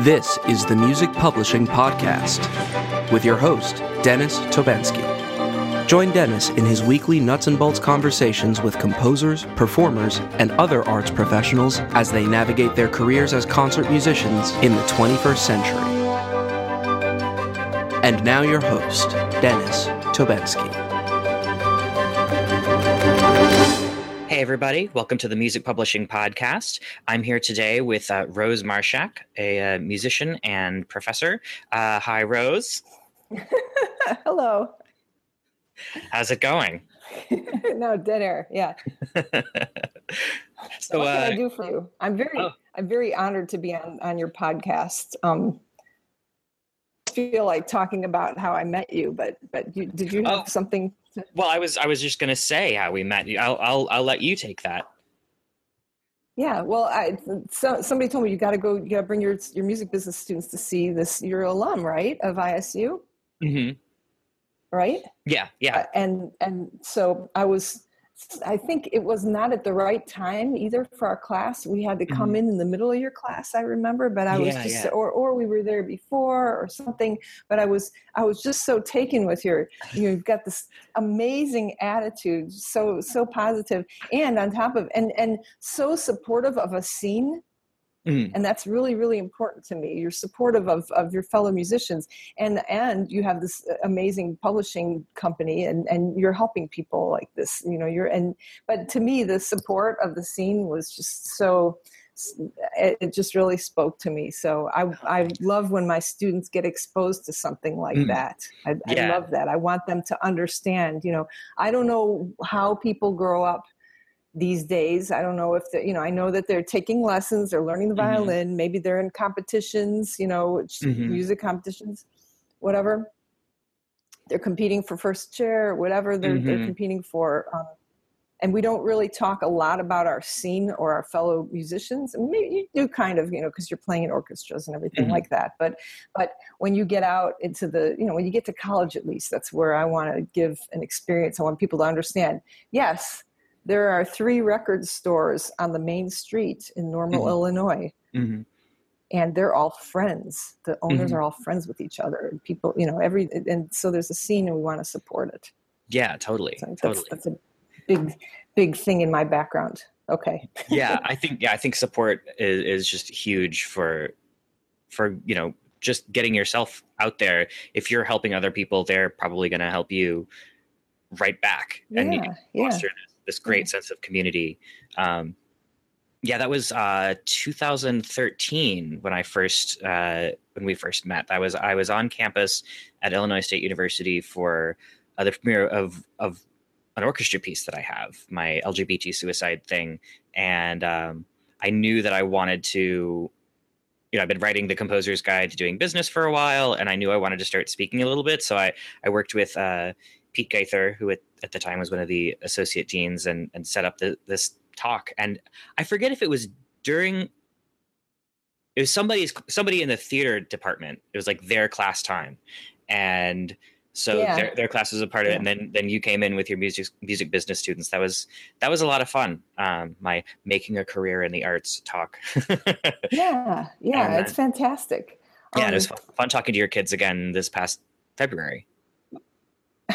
This is the Music Publishing Podcast with your host, Dennis Tobenski. Join Dennis in his weekly nuts and bolts conversations with composers, performers, and other arts professionals as they navigate their careers as concert musicians in the 21st century. And now, your host, Dennis Tobenski. Everybody. Welcome to the Music Publishing Podcast. I'm here today with uh, Rose Marshack, a uh, musician and professor. Uh, hi, Rose. Hello. How's it going? no, dinner. Yeah. so, what can I uh, do for you? I'm very, oh. I'm very honored to be on on your podcast. Um, feel like talking about how I met you, but but you, did you have oh. something well, I was I was just gonna say how we met. I'll I'll I'll let you take that. Yeah, well, I so, somebody told me you got to go. You got to bring your your music business students to see this. You're alum, right, of ISU? Mm-hmm. Right. Yeah, yeah. Uh, and and so I was I think it was not at the right time either for our class. We had to come mm-hmm. in in the middle of your class, I remember, but I was just, yeah. or or we were there before or something. But I was I was just so taken with your you've got this amazing attitude, so so positive, and on top of and and so supportive of a scene Mm. And that's really, really important to me. You're supportive of, of your fellow musicians and, and you have this amazing publishing company and, and you're helping people like this, you know, you're, and, but to me, the support of the scene was just so, it, just really spoke to me. So I, I love when my students get exposed to something like mm. that. I, yeah. I love that. I want them to understand, you know, I don't know how people grow up these days i don't know if they you know i know that they're taking lessons they're learning the mm-hmm. violin mm-hmm. maybe they're in competitions you know mm-hmm. music competitions whatever they're competing for first chair whatever they're, mm-hmm. they're competing for um, and we don't really talk a lot about our scene or our fellow musicians and maybe you do kind of you know because you're playing in orchestras and everything mm-hmm. like that but but when you get out into the you know when you get to college at least that's where i want to give an experience i want people to understand yes there are three record stores on the main street in Normal, mm-hmm. Illinois. Mm-hmm. And they're all friends. The owners mm-hmm. are all friends with each other. And people, you know, every and so there's a scene, and we want to support it. Yeah, totally. So that's, totally. that's a big, big thing in my background. Okay. yeah, I think yeah, I think support is, is just huge for for you know just getting yourself out there. If you're helping other people, they're probably going to help you right back and yeah, yeah this great mm-hmm. sense of community. Um, yeah, that was uh, 2013 when I first uh, when we first met. I was I was on campus at Illinois State University for uh, the premiere of of an orchestra piece that I have, my LGBT suicide thing, and um, I knew that I wanted to. You know, I've been writing the composer's guide to doing business for a while, and I knew I wanted to start speaking a little bit. So I I worked with uh, Pete Gaither, who at, at the time was one of the associate deans, and and set up the, this talk. And I forget if it was during it was somebody's somebody in the theater department. It was like their class time, and so yeah. their, their class was a part of yeah. it. And then then you came in with your music music business students. That was that was a lot of fun. Um, my making a career in the arts talk. yeah, yeah, and, it's fantastic. Yeah, um, it was fun, fun talking to your kids again this past February.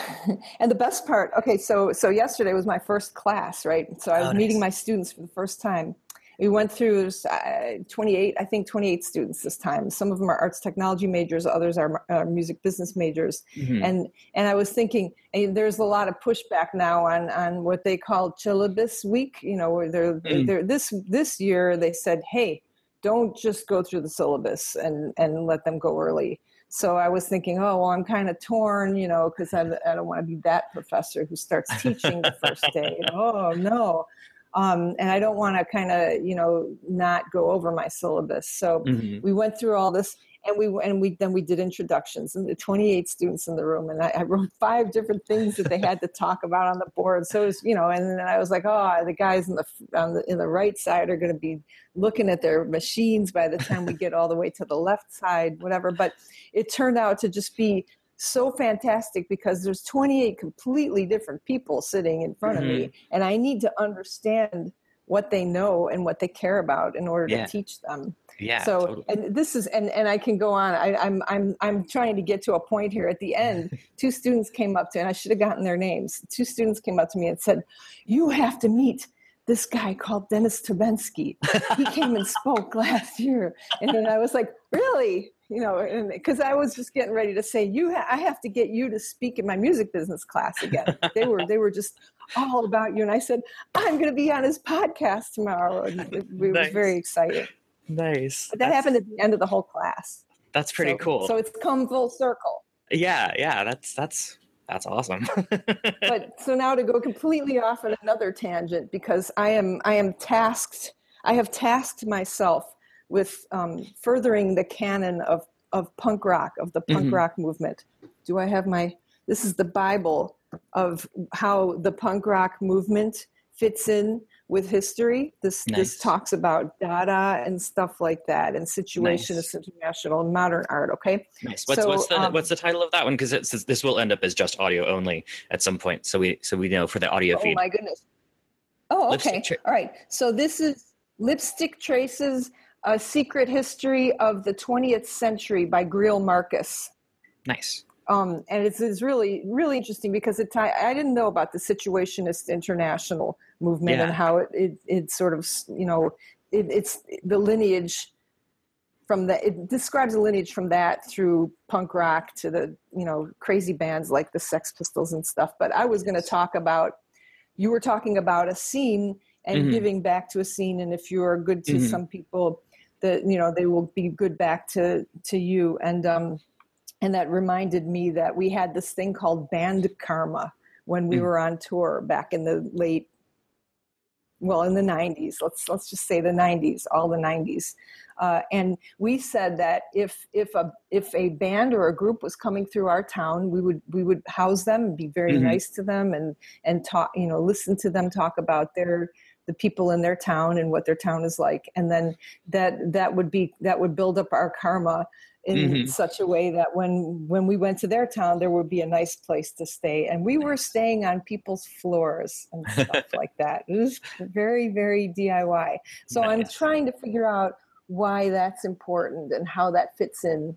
and the best part okay so so yesterday was my first class right so i was oh, nice. meeting my students for the first time we went through uh, 28 i think 28 students this time some of them are arts technology majors others are, are music business majors mm-hmm. and and i was thinking there's a lot of pushback now on on what they call syllabus week you know where they're, mm. they're this this year they said hey don't just go through the syllabus and and let them go early so I was thinking, oh, well, I'm kind of torn, you know, because I, I don't want to be that professor who starts teaching the first day. You know, oh, no. Um, and I don't want to kind of, you know, not go over my syllabus. So mm-hmm. we went through all this and we and we then we did introductions and the 28 students in the room and I, I, wrote five different things that they had to talk about on the board so it was you know and then i was like oh the guys in the on the in the right side are going to be looking at their machines by the time we get all the way to the left side whatever but it turned out to just be so fantastic because there's 28 completely different people sitting in front mm-hmm. of me mm-hmm. and i need to understand what they know and what they care about in order yeah. to teach them. Yeah. So totally. and this is and and I can go on. I, I'm I'm I'm trying to get to a point here. At the end, two students came up to and I should have gotten their names. Two students came up to me and said, "You have to meet." This guy called Dennis Tobenski. He came and spoke last year, and then I was like, "Really?" You know, because I was just getting ready to say, "You, ha- I have to get you to speak in my music business class again." they were, they were just all about you, and I said, "I'm going to be on his podcast tomorrow," and it, it nice. was very exciting. Nice. But that that's, happened at the end of the whole class. That's pretty so, cool. So it's come full circle. Yeah, yeah, that's that's that's awesome. but so now to go completely off on another tangent because I am I am tasked. I have tasked myself with um, furthering the canon of, of punk rock, of the punk mm-hmm. rock movement. Do I have my, this is the Bible of how the punk rock movement fits in with history. This nice. this talks about Dada and stuff like that, and Situationist nice. International and modern art. Okay. Nice. What's, so, what's the um, what's the title of that one? Because this will end up as just audio only at some point. So we so we know for the audio oh feed. Oh my goodness. Oh, okay. Tra- All right. So this is lipstick traces a Secret History of the 20th Century by Greil Marcus. Nice. Um, and it's, it's really, really interesting because it, I didn't know about the Situationist International movement yeah. and how it, it, it sort of, you know, it, it's the lineage from the, it describes a lineage from that through punk rock to the, you know, crazy bands like the Sex Pistols and stuff. But I was going to talk about, you were talking about a scene and mm-hmm. giving back to a scene. And if you are good to mm-hmm. some people, that you know they will be good back to to you and um and that reminded me that we had this thing called band karma when we mm. were on tour back in the late well in the 90s let's let's just say the 90s all the 90s uh, and we said that if if a if a band or a group was coming through our town we would we would house them and be very mm-hmm. nice to them and and talk you know listen to them talk about their the people in their town and what their town is like. And then that that would be that would build up our karma in mm-hmm. such a way that when when we went to their town there would be a nice place to stay. And we were staying on people's floors and stuff like that. It was very very diy so nice. i'm trying to figure out why that's important and how that fits in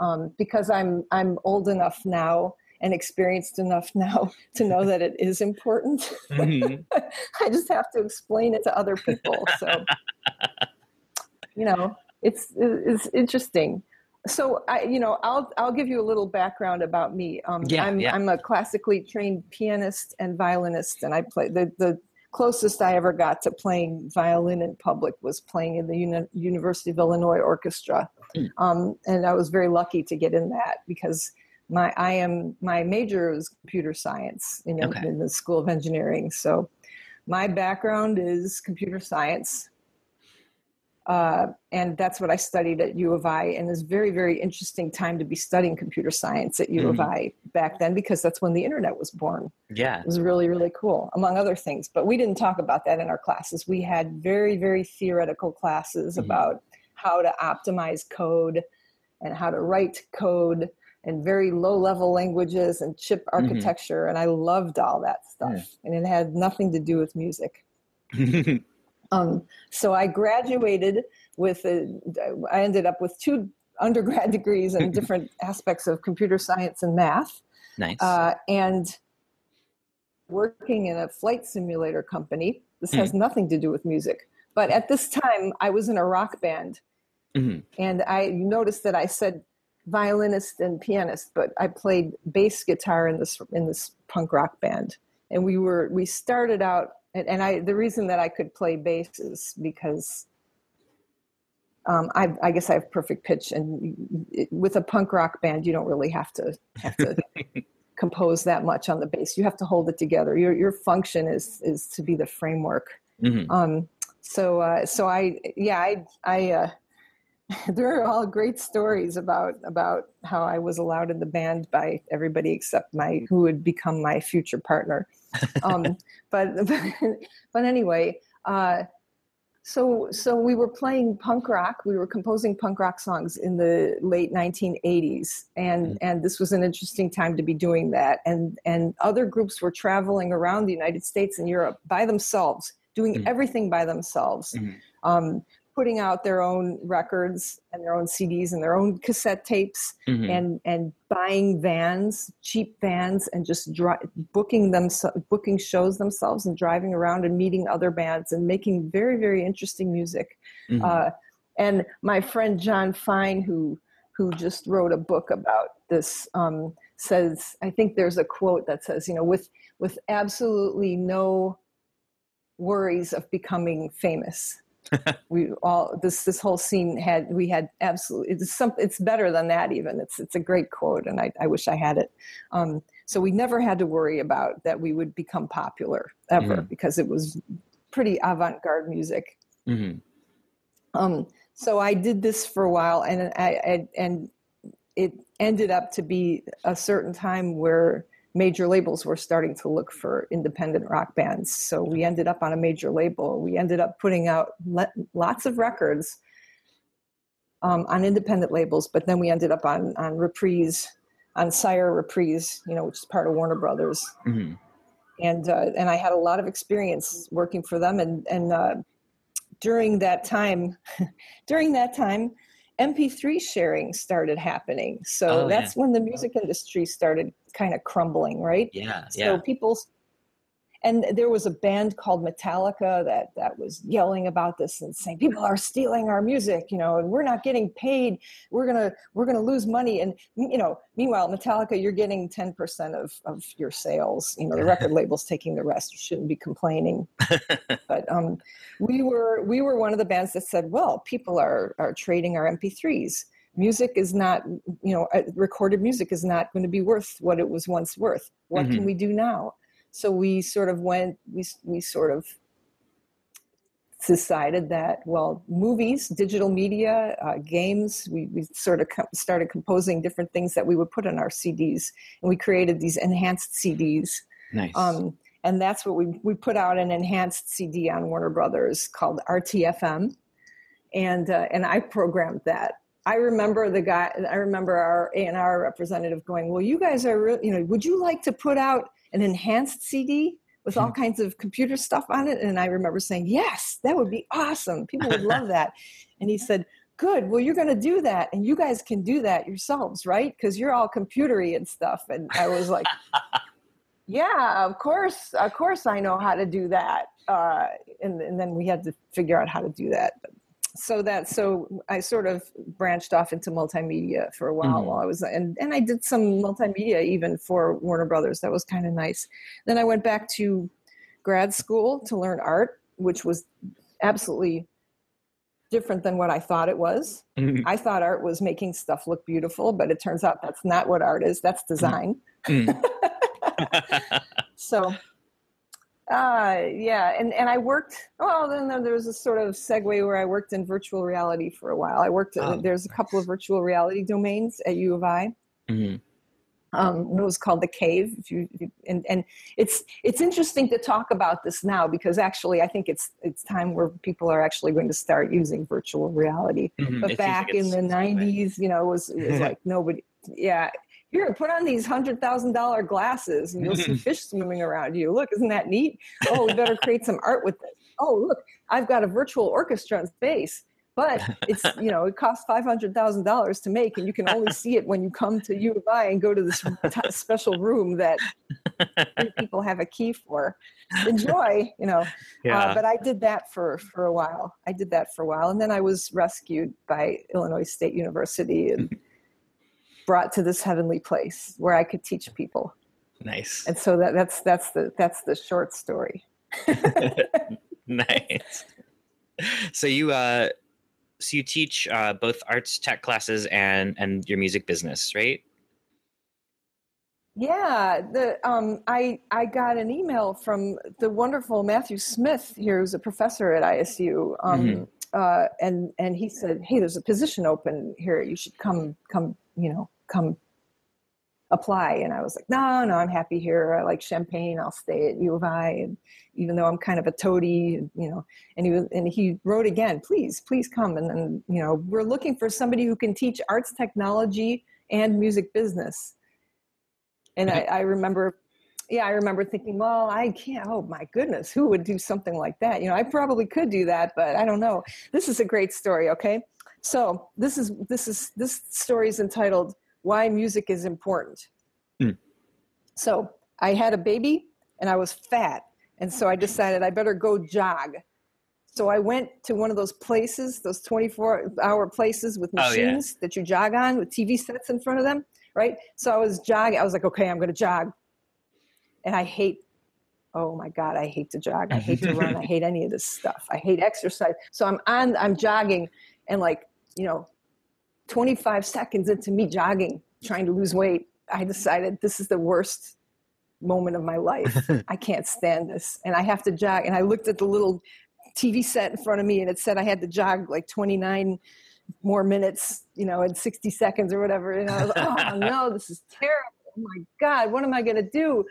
um, because i'm i'm old enough now and experienced enough now to know that it is important. Mm-hmm. I just have to explain it to other people. So, you know, it's it's interesting. So I, you know, I'll I'll give you a little background about me. Um, yeah, I'm yeah. I'm a classically trained pianist and violinist, and I play the the closest I ever got to playing violin in public was playing in the Uni- University of Illinois Orchestra, mm. um, and I was very lucky to get in that because my I am my major is computer science in, okay. in the School of Engineering. So my background is computer science. Uh, and that's what I studied at U of I, and it's very, very interesting time to be studying computer science at U mm-hmm. of I back then because that's when the internet was born. Yeah, it was really, really cool, among other things. But we didn't talk about that in our classes. We had very, very theoretical classes mm-hmm. about how to optimize code and how to write code and very low level languages and chip mm-hmm. architecture mm-hmm. and i loved all that stuff yeah. and it had nothing to do with music um, so i graduated with a, i ended up with two undergrad degrees in different aspects of computer science and math nice uh, and working in a flight simulator company this mm has nothing to do with music but at this time i was in a rock band mm-hmm. and i noticed that i said violinist and pianist, but I played bass guitar in this in this punk rock band. And we were we started out and, and I the reason that I could play bass is because um, I, I, guess I have perfect pitch, and it, with a punk rock band, you don't really have to have to compose that much on the bass. You have to hold it together. Your your function is is to be the framework. Mm-hmm. Um, so uh, so I yeah I I uh, there are all great stories about about how I was allowed in the band by everybody except my who would become my future partner. Um, but, but, but anyway, uh, so so we were playing punk rock. We were composing punk rock songs in the late 1980s, and mm. and this was an interesting time to be doing that. And and other groups were traveling around the United States and Europe by themselves doing mm-hmm. everything by themselves. Mm-hmm. Um, putting out their own records and their own CDs and their own cassette tapes mm-hmm. and and buying vans, cheap vans, and just dri- booking them booking shows themselves and driving around and meeting other bands and making very very interesting music. Mm-hmm. Uh, and my friend Jon Fine, who who just wrote a book about this, um, says I think there's a quote that says, you know, with with absolutely no worries of becoming famous we all this this whole scene had we had absolutely it's some it's better than that even it's it's a great quote and I, I wish I had it. Um, so we never had to worry about that we would become popular ever mm-hmm. because it was pretty avant-garde music. Mm-hmm. Um, so I did this for a while and I, I and it ended up to be a certain time where major labels were starting to look for independent rock bands. So we ended up on a major label. We ended up putting out le- lots of records um, on independent labels, but then we ended up on on Reprise, on Sire Reprise, you know, which is part of Warner Brothers. Mm-hmm. And uh, and I had a lot of experience working for them, and and uh, during that time, during that time, MP3 sharing started happening. So oh, that's yeah. when the music industry started kind of crumbling, right? Yeah. So yeah. people and there was a band called Metallica that that was yelling about this and saying people are stealing our music, you know, and we're not getting paid. We're gonna we're gonna lose money. And you know, meanwhile, Metallica, you're getting ten percent of of your sales. You know, the record label's taking the rest. You shouldn't be complaining. but um, we were we were one of the bands that said, well, people are are trading our MP3s music is not you know uh, recorded music is not going to be worth what it was once worth what mm-hmm. can we do now so we sort of went we, we sort of decided that well movies digital media uh, games we, we sort of co- started composing different things that we would put on our cds and we created these enhanced cds nice. Um, and that's what we, we put out an enhanced cd on warner brothers called rtfm and uh, and i programmed that I remember the guy. I remember our A and R representative going, "Well, you guys are, re- you know, would you like to put out an enhanced CD with all hmm. kinds of computer stuff on it?" And I remember saying, "Yes, that would be awesome. People would love that." and he said, "Good. Well, you're going to do that, and you guys can do that yourselves, right? Because you're all computery and stuff." And I was like, "Yeah, of course, of course, I know how to do that." Uh, and, and then we had to figure out how to do that. But so that so I sort of branched off into multimedia for a while mm-hmm. while I was and and I did some multimedia even for Warner Brothers. That was kind of nice. Then I went back to grad school to learn art, which was absolutely different than what I thought it was. Mm-hmm. I thought art was making stuff look beautiful, but it turns out that's not what art is. That's design. Mm-hmm. so uh, yeah, and and I worked. Well, then there was a sort of segue where I worked in virtual reality for a while. I worked. Oh, there's a couple of virtual reality domains at U of I. Mm-hmm. Um, it was called the Cave. If you, and and it's it's interesting to talk about this now because actually I think it's it's time where people are actually going to start using virtual reality. Mm-hmm. But back in the '90s, you know, it was it was like nobody. Yeah, here, put on these hundred thousand dollar glasses and you'll see fish swimming around you. Look, isn't that neat? Oh, we better create some art with this. Oh, look, I've got a virtual orchestra in space, but it's you know it costs five hundred thousand dollars to make, and you can only see it when you come to U of I and go to this t- special room that people have a key for. Enjoy, you know. Uh, yeah. Uh, but I did that for for a while. I did that for a while, and then I was rescued by Illinois State University and brought to this heavenly place where I could teach people. Nice. And so that, that's that's the that's the short story. nice. So you uh so you teach uh both arts tech classes and and your music business, right? Yeah, the um, I I got an email from the wonderful Matthew Smith here, who's a professor at ISU, um, mm-hmm. uh, and and he said, "Hey, there's a position open here. You should come come you know come apply and i was like no no i'm happy here i like Champaign i'll stay at u of i and even though i'm kind of a toady you know and he was, and he wrote again please please come and then you know we're looking for somebody who can teach arts technology and music business and I, I remember yeah, I remember thinking, well, I can't. Oh my goodness, who would do something like that? You know, I probably could do that, but I don't know. This is a great story. Okay, so this is this is this story is entitled "Why Music Is Important." Mm. So I had a baby and I was fat, and so I decided I better go jog. So I went to one of those places, those 24 hour places with machines oh, yeah. that you jog on with TV sets in front of them, right? So I was jogging. I was like, okay, I'm going to jog and I hate oh my god i hate to jog i hate to run i hate any of this stuff i hate exercise so i'm on i'm jogging and like you know 25 seconds into me jogging trying to lose weight i decided this is the worst moment of my life. I can't stand this. And i have to jog. And i looked at the little tv set in front of me and it said i had to jog like 29 more minutes you know in 60 seconds or whatever. And i was like oh no this is terrible. Oh my god what am i going to do?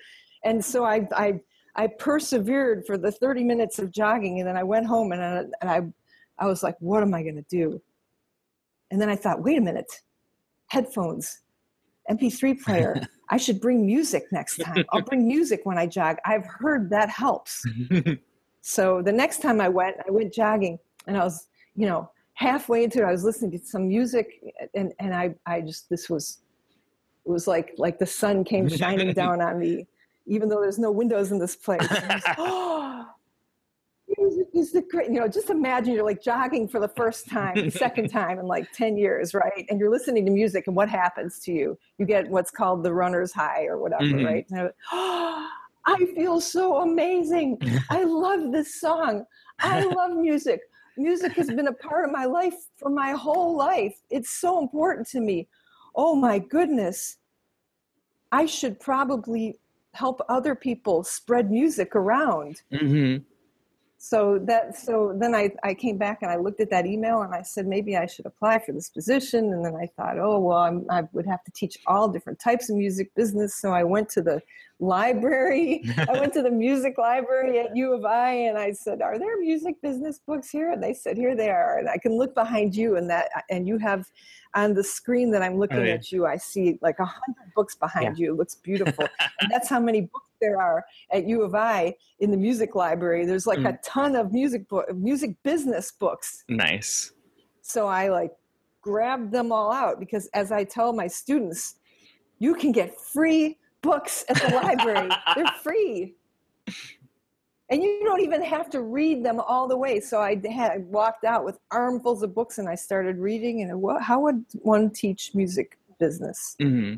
And so I, I, I persevered for the 30 minutes of jogging. And then I went home and I, and I, I was like, what am I going to do? And then I thought, wait a minute, headphones, MP3 player. I should bring music next time. I'll bring music when I jog. I've heard that helps. so the next time I went, I went jogging and I was, you know, halfway into it, I was listening to some music and, and I, I just, this was, it was like, like the sun came shining down on me even though there's no windows in this place. oh, is the great, you know, just imagine you're like jogging for the first time, second time in like 10 years, right? And you're listening to music and what happens to you? You get what's called the runner's high or whatever, mm-hmm. right? And I, I feel so amazing. I love this song. I love music. Music has been a part of my life for my whole life. It's so important to me. Oh my goodness. I should probably help other people spread music around. Mm-hmm. So that so then I, I came back and I looked at that email and I said maybe I should apply for this position and then I thought oh well I'm, I would have to teach all different types of music business so I went to the library. I went to the music library at U of I and I said, Are there music business books here? And they said, Here they are. And I can look behind you and that and you have on the screen that I'm looking oh, yeah. at you, I see like a hundred books behind yeah. you. It looks beautiful. and that's how many books there are at U of I in the music library. There's like mm. a ton of music book music business books. Nice. So I like grabbed them all out because as I tell my students, you can get free books at the library. They're free. And you don't even have to read them all the way. So I had I walked out with armfuls of books and I started reading. And how would one teach music business? Mm-hmm.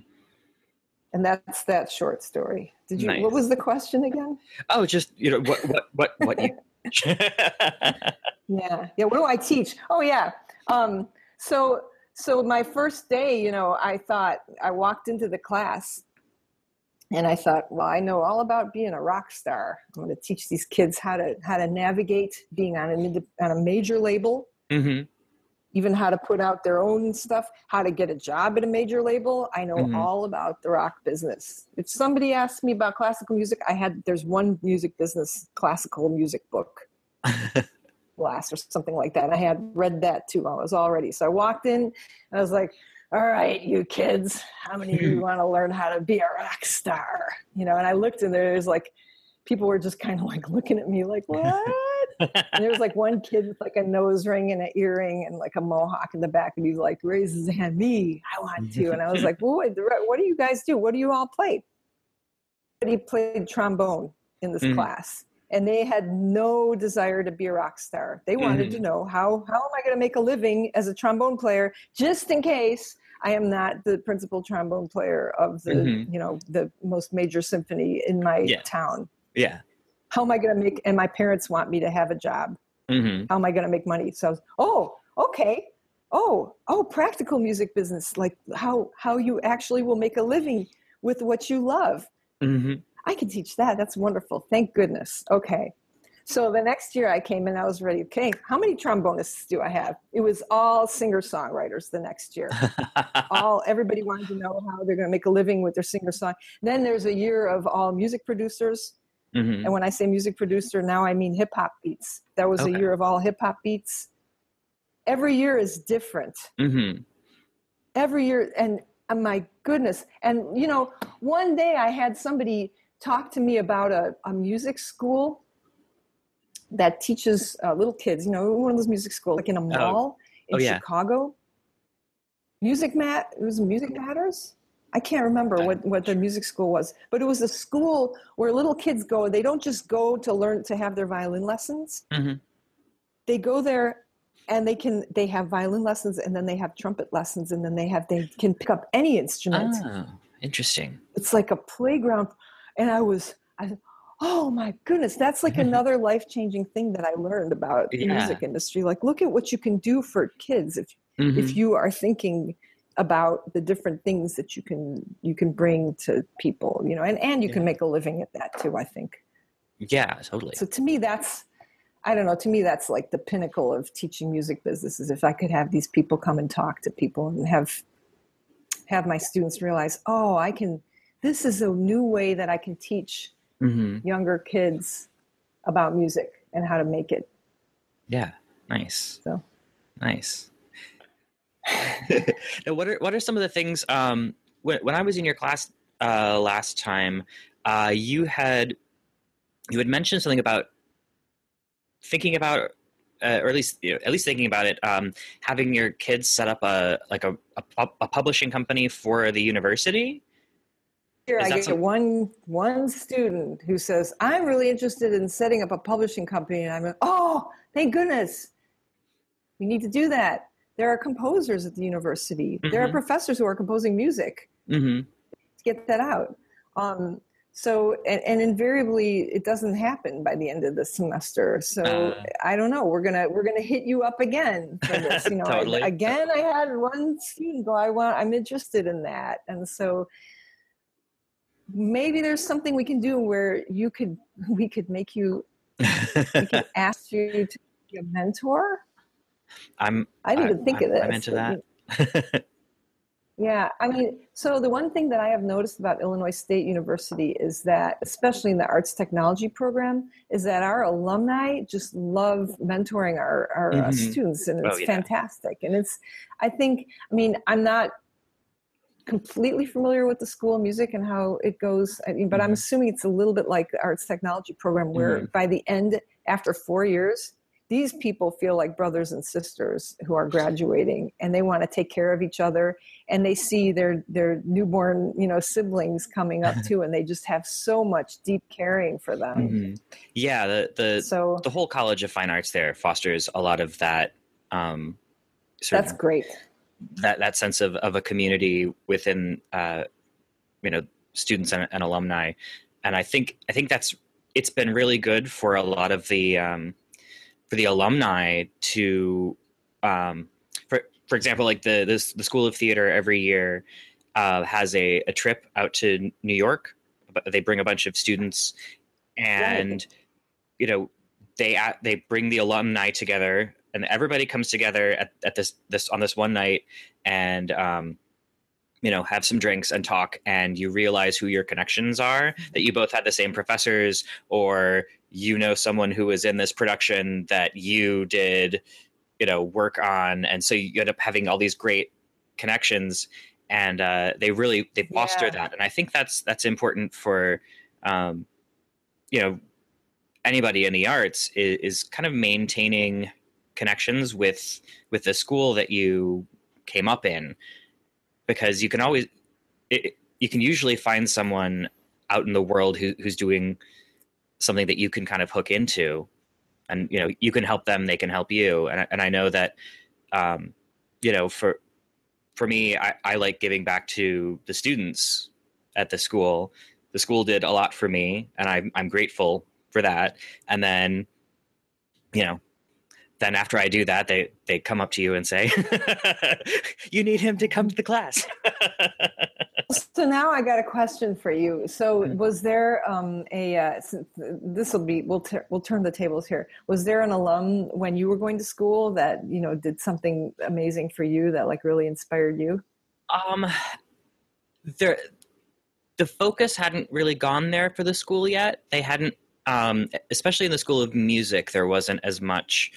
And that's that short story. Did you? Nice. What was the question again? Oh, just you know what what what what you. yeah, yeah. What do I teach? Oh, yeah. Um, so so my first day, you know, I thought I walked into the class and I thought, well, I know all about being a rock star. I'm going to teach these kids how to how to navigate being on a on a major label, mm-hmm. Even how to put out their own stuff, how to get a job at a major label. I know mm-hmm. all about the rock business. If somebody asked me about classical music, I had there's one music business classical music book. last or something like that. And I had read that too. I was already so I walked in. I was like, all right, you kids, how many of you want to learn how to be a rock star? You know, and I looked in and there's like, people were just kind of like looking at me like, what? And there was like one kid with like a nose ring and an earring and like a mohawk in the back, and he's like, raises his hand, me, I want to. And I was like, well, what do you guys do? What do you all play? But he played trombone in this mm. class and they had no desire to be a rock star. They wanted mm. to know how how am I going to make a living as a trombone player, just in case I am not the principal trombone player of the mm-hmm. you know the most major symphony in my yeah. town. Yeah. How am I going to make? And my parents want me to have a job. Mm-hmm. How am I going to make money? So, oh, okay. Oh, oh, practical music business, like how how you actually will make a living with what you love. Mm-hmm. I can teach that. That's wonderful. Thank goodness. Okay. So the next year I came and I was ready. Okay, how many trombonists do I have? It was all singer songwriters the next year. all everybody wanted to know how they're going to make a living with their singer song. Then there's a year of all music producers. Mm-hmm. And when I say music producer, now I mean hip hop beats. That was okay. a year of all hip hop beats. Every year is different. Mm-hmm. Every year, and, and my goodness. And, you know, one day I had somebody talk to me about a, a music school that teaches uh, little kids, you know, one of those music schools, like in a oh. mall oh. in oh, yeah. Chicago. Music mat, it was Music Matters. I can't remember what, what the music school was, but it was a school where little kids go. They don't just go to learn to have their violin lessons. Mm-hmm. They go there and they can they have violin lessons and then they have trumpet lessons and then they have they can pick up any instrument. Oh, interesting. It's like a playground. And I was I said, oh my goodness that's like another life-changing thing that i learned about the music industry like look at what you can do for kids if mm-hmm. if you are thinking about the different things that you can you can bring to people you know and and you yeah. can make a living at that too i think yeah totally so to me that's i don't know to me that's like the pinnacle of teaching music businesses if i could have these people come and talk to people and have have my students realize oh i can this is a new way that i can teach mm-hmm. younger kids about music and how to make it. Yeah, nice. So nice. Now, what are what are some of the things? Um, when when I was in your class uh, last time, uh, you had you had mentioned something about thinking about uh, or at least you know, at least thinking about it, um, having your kids set up a like a, a, a publishing company for the university year I get one one student who says, "I'm really interested in setting up a publishing company," and I'm like, "Oh, thank goodness! We need to do that." There are composers at the university. Mm-hmm. There are mm-hmm. professors who are composing music. Mm-hmm. Get that out. Um, so, and, and, invariably, it doesn't happen by the end of the semester. So, uh, I don't know. We're gonna we're gonna hit you up again for this. You know, totally. I, again, I had one student go, "I want, I'm interested in that," and so maybe there's something we can do where you could we could make you we could ask you to be a mentor i'm i didn't even think I'm, of this i'm into that yeah i mean so the one thing that i have noticed about illinois state university is that especially in the arts technology program is that our alumni just love mentoring our, our uh, mm-hmm. uh, students and it's oh, yeah. fantastic and it's i think i mean i'm not completely familiar with the school of music and how it goes I mean, but mm-hmm. i'm assuming it's a little bit like the arts technology program where mm-hmm. by the end after four years these people feel like brothers and sisters who are graduating and they want to take care of each other and they see their their newborn you know siblings coming up too and they just have so much deep caring for them. Mm-hmm. yeah the the so the whole college of fine arts there fosters a lot of that um that's great. that that sense of of a community within uh, you know students and, and, alumni, and I think I think that's it's been really good for a lot of the um, for the alumni to um, for for example like the this the School of Theater every year uh, has a, a trip out to New York. They bring a bunch of students, and you know they they bring the alumni together and everybody comes together at, at this this on this one night and um, you know have some drinks and talk and you realize who your connections are that you both had the same professors or you know someone who was in this production that you did you know work on and so you end up having all these great connections and uh, they really they foster yeah. that and i think that's that's important for um, you know anybody in the arts is, is kind of maintaining connections with with the school that you came up in because you can always it, you can usually find someone out in the world who, who's doing something that you can kind of hook into and you know you can help them they can help you. And, and i know that um, you know for for me I, I like giving back to the students at the school. The school did a lot for me and I'm, I'm grateful for that. And then you know then after I do that, they they come up to you and say, "You need him to come to the class." so now I got a question for you. So mm-hmm. was there um, a uh, this will be we'll ter- we'll turn the tables here. Was there an alum when you were going to school that you know did something amazing for you that like really inspired you? Um, there, the focus hadn't really gone there for the school yet. They hadn't, um, especially in the School of Music, there wasn't as much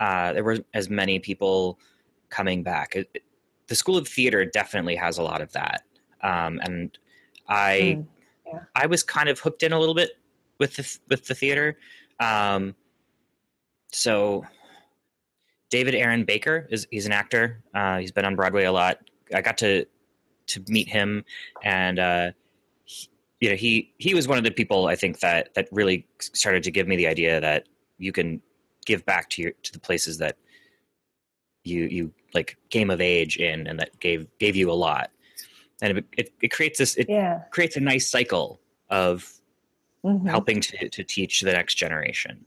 uh, there were as many people coming back. It, it, the School of Theater definitely has a lot of that, um, and I mm. yeah. I was kind of hooked in a little bit with the with the theater. Um, so David Aaron Baker is he's an actor. Uh, he's been on Broadway a lot. I got to to meet him, and uh, he, you know he he was one of the people I think that that really started to give me the idea that you can give back to your to the places that you you like came of age in and that gave gave you a lot and it, it, it creates this it yeah. creates a nice cycle of mm-hmm. helping to, to teach the next generation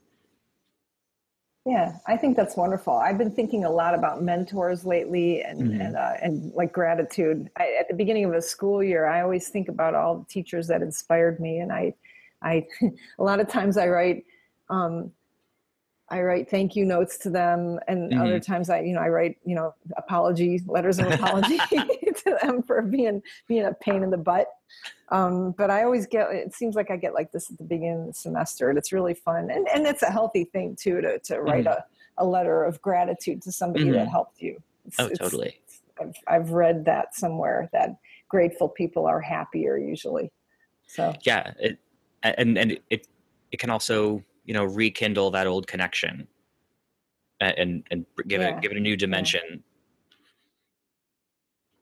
yeah i think that's wonderful i've been thinking a lot about mentors lately and mm-hmm. and, uh, and like gratitude I, at the beginning of a school year i always think about all the teachers that inspired me and i i a lot of times i write um, I write thank you notes to them, and mm-hmm. other times I, you know, I write, you know, apology letters of apology to them for being being a pain in the butt. Um, but I always get. It seems like I get like this at the beginning of the semester, and it's really fun, and and it's a healthy thing too to to write mm-hmm. a a letter of gratitude to somebody mm-hmm. that helped you. It's, oh, totally. I've, I've read that somewhere that grateful people are happier usually. So yeah, it, and and it it can also you know rekindle that old connection and and give yeah. it give it a new dimension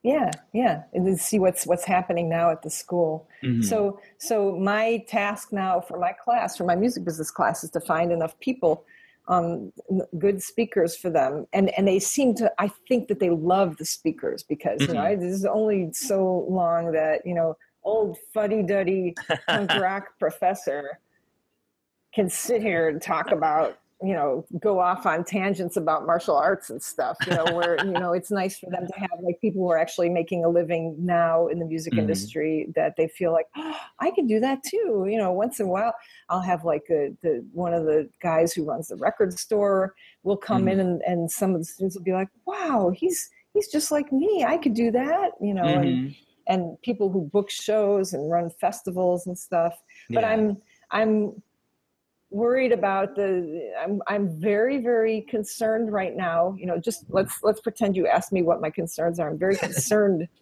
yeah yeah and see what's what's happening now at the school mm-hmm. so so my task now for my class for my music business class is to find enough people um, good speakers for them and and they seem to i think that they love the speakers because mm-hmm. you know mm-hmm. this is only so long that you know old fuddy-duddy punk rock professor can sit here and talk about you know go off on tangents about martial arts and stuff you know where you know it's nice for them to have like people who are actually making a living now in the music mm-hmm. industry that they feel like oh, i can do that too you know once in a while i'll have like a, the one of the guys who runs the record store will come mm-hmm. in and, and some of the students will be like wow he's he's just like me i could do that you know mm-hmm. and and people who book shows and run festivals and stuff but yeah. i'm i'm worried about the I'm I'm very very concerned right now. You know, just let's let's pretend you asked me what my concerns are. I'm very concerned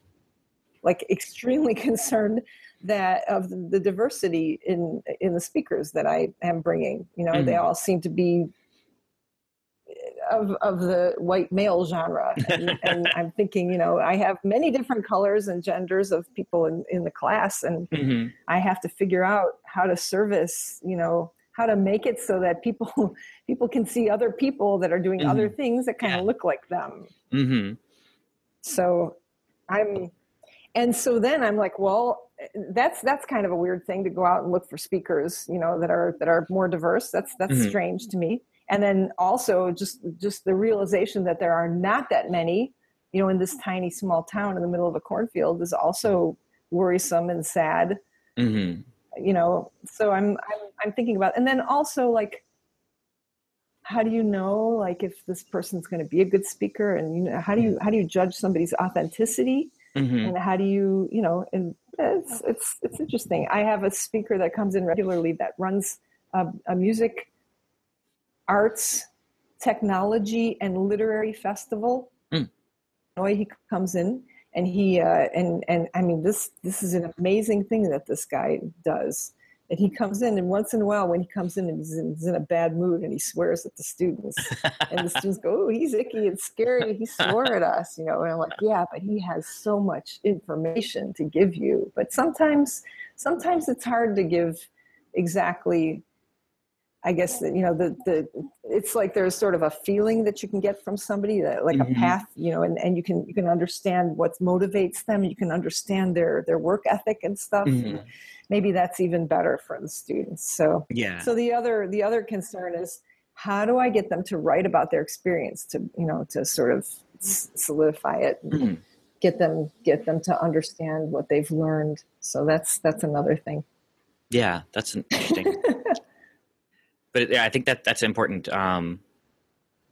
like extremely concerned that of the diversity in in the speakers that I am bringing. You know, mm-hmm. they all seem to be of of the white male genre, and, and, I'm thinking, you know, I have many different colors and genders of people in in the class, and mm-hmm. I have to figure out how to service, you know, how to make it so that people people can see other people that are doing mm-hmm. other things that kind of yeah. look like them. Mm-hmm. So I'm, and so then I'm like, well, that's that's kind of a weird thing to go out and look for speakers, you know, that are that are more diverse. That's that's mm-hmm. strange to me. And then also just just the realization that there are not that many, you know, in this tiny small town in the middle of a cornfield is also worrisome and sad. Mm-hmm you know so I'm, I'm i'm thinking about and then also like how do you know like if this person's going to be a good speaker and you know how do you how do you judge somebody's authenticity mm-hmm. and how do you you know and it's it's it's interesting i have a speaker that comes in regularly that runs a, a music arts technology and literary festival mm. he comes in and he uh, and and I mean this this is an amazing thing that this guy does. And he comes in, and once in a while, when he comes in and he's in, he's in a bad mood, and he swears at the students, and the students go, "Oh, he's icky and scary. He swore at us," you know. And I'm like, "Yeah, but he has so much information to give you. But sometimes, sometimes it's hard to give exactly I guess you know the the it's like there's sort of a feeling that you can get from somebody that like mm-hmm. a path you know and, and you can you can understand what motivates them you can understand their their work ethic and stuff mm-hmm. maybe that's even better for the students so yeah so the other the other concern is how do I get them to write about their experience to you know to sort of solidify it mm-hmm. get them get them to understand what they've learned so that's that's another thing yeah that's interesting but yeah, I think that that's important um,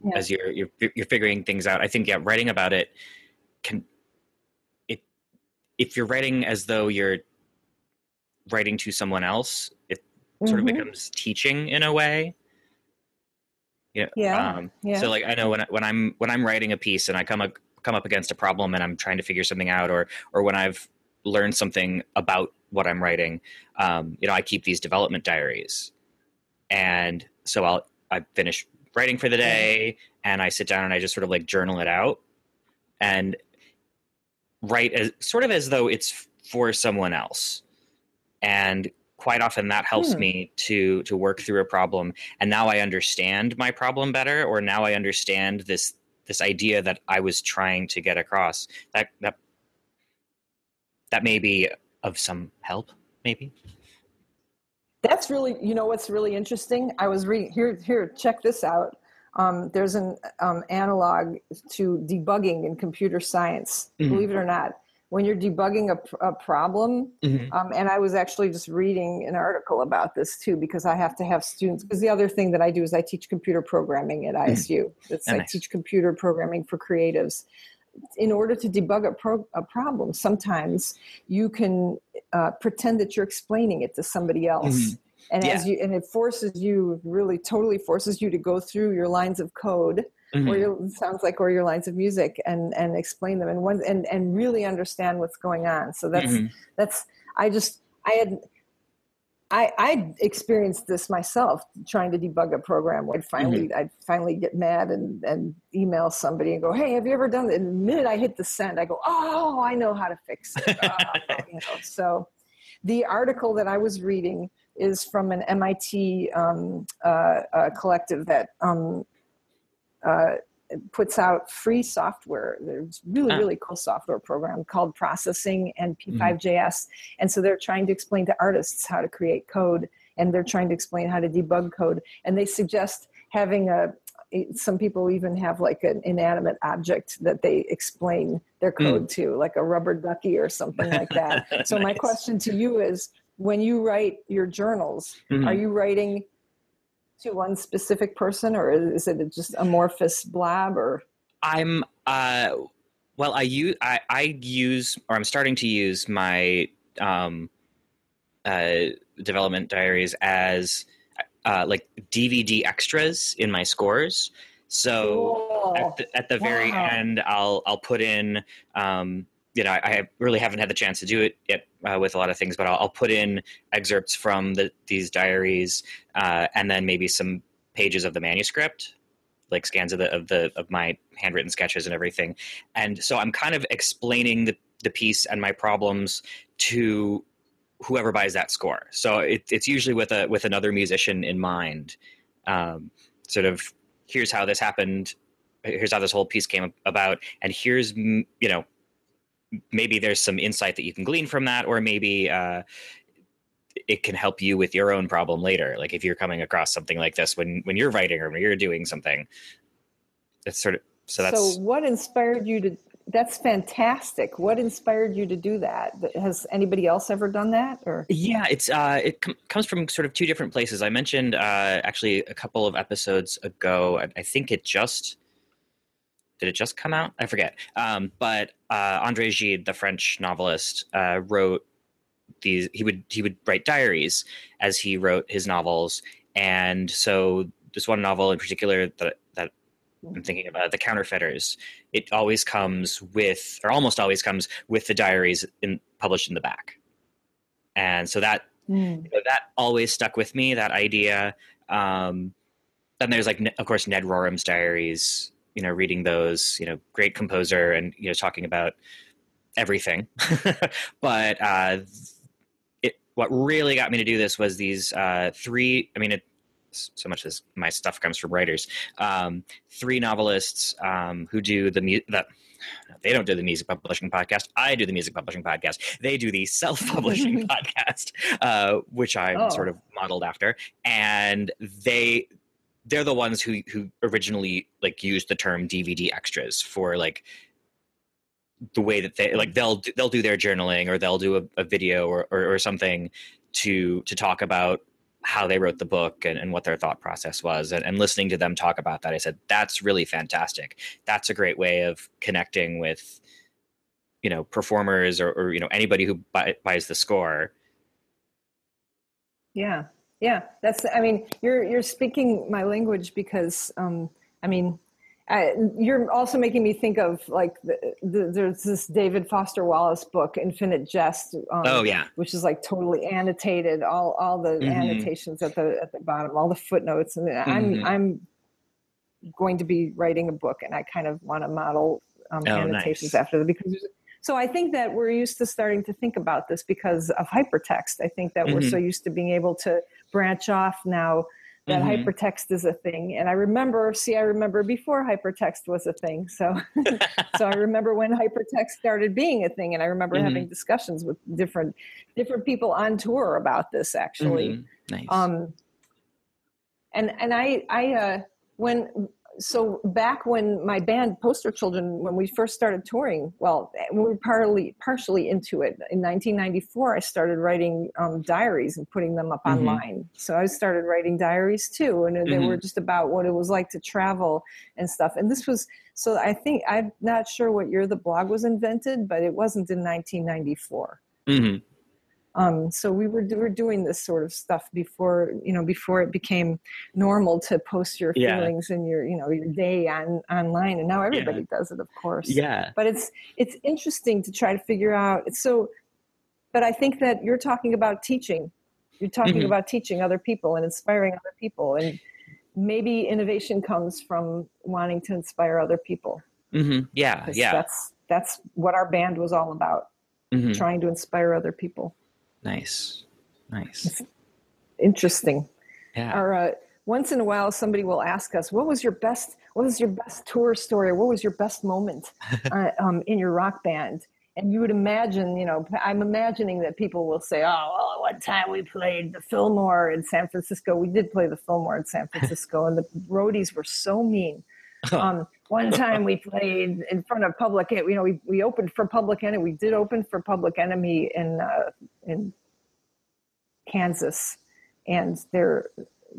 yeah. as you're, you're you're figuring things out. I think yeah, writing about it can if if you're writing as though you're writing to someone else, it mm-hmm. sort of mm-hmm. becomes teaching in a way. Yeah. Yeah. Um, yeah. So like I know when I, when I'm when I'm writing a piece and I come up come up against a problem and I'm trying to figure something out, or or when I've learned something about what I'm writing, um, you know, I keep these development diaries, and so I'll I finish writing for the day, and I sit down and I just sort of like journal it out, and write as sort of as though it's for someone else, and quite often that helps hmm. me to to work through a problem, and now I understand my problem better, or now I understand this this idea that I was trying to get across. That that that may be of some help, maybe. That's really, you know, what's really interesting. I was reading here. Here, check this out. Um, there's an um, analog to debugging in computer science. Mm-hmm. Believe it or not, when you're debugging a, a problem, mm-hmm. um, and I was actually just reading an article about this too because I have to have students. Because the other thing that I do is I teach computer programming at ISU. Mm-hmm. It's, oh, I nice. teach computer programming for creatives in order to debug a, pro- a problem, sometimes you can uh, pretend that you're explaining it to somebody else. Mm-hmm. And yeah. as you and it forces you really totally forces you to go through your lines of code mm-hmm. or your sounds like or your lines of music and and explain them and one and and really understand what's going on. So that's mm-hmm. that's I just I had I, I experienced this myself trying to debug a program. I'd finally, mm-hmm. I'd finally get mad and, and email somebody and go, "Hey, have you ever done that?" And the minute I hit the send, I go, "Oh, I know how to fix it." uh, you know, so, the article that I was reading is from an MIT um, uh, uh, collective that um, uh, puts out free software. There's really, ah. really cool software program called Processing and p5.js. Mm-hmm. And so they're trying to explain to artists how to create code and they're trying to explain how to debug code. And they suggest having a some people even have like an inanimate object that they explain their hmm. code mm. to, like a rubber ducky or something like that. so nice. my question to you is when you write your journals, mm-hmm. are you writing to one specific person, or is it just amorphous blab? Or I'm uh, well, I use I, I use or I'm starting to use my um, uh, development diaries as uh, like DVD extras in my scores. So cool. at the, at the wow. very end, I'll I'll put in um, you know, I, really haven't had the chance to do it yet uh, with a lot of things, but I'll, I'll put in excerpts from the, these diaries, uh, and then maybe some pages of the manuscript, like scans of the of the of my handwritten sketches and everything. And so I'm kind of explaining the the piece and my problems to whoever buys that score. So it, it's usually with a with another musician in mind. Um, sort of here's how this happened here's how this whole piece came about and here's you know maybe there's some insight that you can glean from that, or maybe uh, it can help you with your own problem later. Like if you're coming across something like this when when you're writing or when you're doing something, it's sort of so that's. So what inspired you to? That's fantastic. What inspired you to do that? Has anybody else ever done that? Or yeah, it's uh, it com- comes from sort of two different places. I mentioned uh, actually a couple of episodes ago. I, I think it just did it just come out? I forget. Um, but uh, Andre Gide, the French novelist, uh, wrote these. He would he would write diaries as he wrote his novels, and so this one novel in particular that that I'm thinking about, The Counterfeiters, it always comes with, or almost always comes with the diaries in, published in the back, and so that mm. you know, that always stuck with me. That idea. Um, then there's like, of course, Ned Rorem's diaries you know reading those you know great composer and you know talking about everything but uh it what really got me to do this was these uh three i mean it so much as my stuff comes from writers um three novelists um who do the mu- that they don't do the music publishing podcast. I do the music publishing podcast. They do the self-publishing podcast, uh, which I'm oh. sort of modeled after. And they they're the ones who who originally like used the term DVD extras for like the way that they like they'll they'll do their journaling or they'll do a, a video or, or, or something to to talk about how they wrote the book and, and what their thought process was. And, and, listening to them talk about that i said that's really fantastic. That's a great way of connecting with you know performers or, or you know anybody who buy, buys the score. Yeah yeah, that's. I mean, you're you're speaking my language because um, I mean, I, you're also making me think of like the, the, there's this David Foster Wallace book, Infinite Jest. Um, oh yeah, which is like totally annotated, all all the mm-hmm. annotations at the at the bottom, all the footnotes, and mm-hmm. I'm I'm going to be writing a book, and I kind of want to model um, oh, annotations nice. after that because. So I think that we're used to starting to think about this because of hypertext. I think that mm-hmm. we're so used to being able to branch off now that mm-hmm. hypertext is a thing and i remember see i remember before hypertext was a thing so so i remember when hypertext started being a thing and i remember mm-hmm. having discussions with different different people on tour about this actually mm-hmm. nice. um and and i i uh when so back when my band poster children when we first started touring well we were partly partially into it in 1994 i started writing um, diaries and putting them up mm-hmm. online so i started writing diaries too and mm-hmm. they were mm-hmm. just about what it was like to travel and stuff and this was so i think i'm not sure what year the blog was invented but it wasn't in 1994 mm-hmm. Um, so we were, we were doing this sort of stuff before, you know, before it became normal to post your yeah. feelings and your, you know, your day on online. And now everybody yeah. does it, of course. Yeah. But it's, it's interesting to try to figure out. So, but I think that you're talking about teaching. You're talking mm-hmm. about teaching other people and inspiring other people. And maybe innovation comes from wanting to inspire other people. Mm-hmm. Yeah. Yeah. That's, that's what our band was all about. Mm-hmm. Trying to inspire other people. Nice, nice, interesting. Yeah. Or uh, once in a while, somebody will ask us, "What was your best? What was your best tour story? What was your best moment uh, um, in your rock band?" And you would imagine, you know, I'm imagining that people will say, "Oh, well, one time we played the Fillmore in San Francisco. We did play the Fillmore in San Francisco, and the roadies were so mean." Um, one time we played in front of Public, you know, we, we opened for Public Enemy. We did open for Public Enemy in uh, in Kansas, and there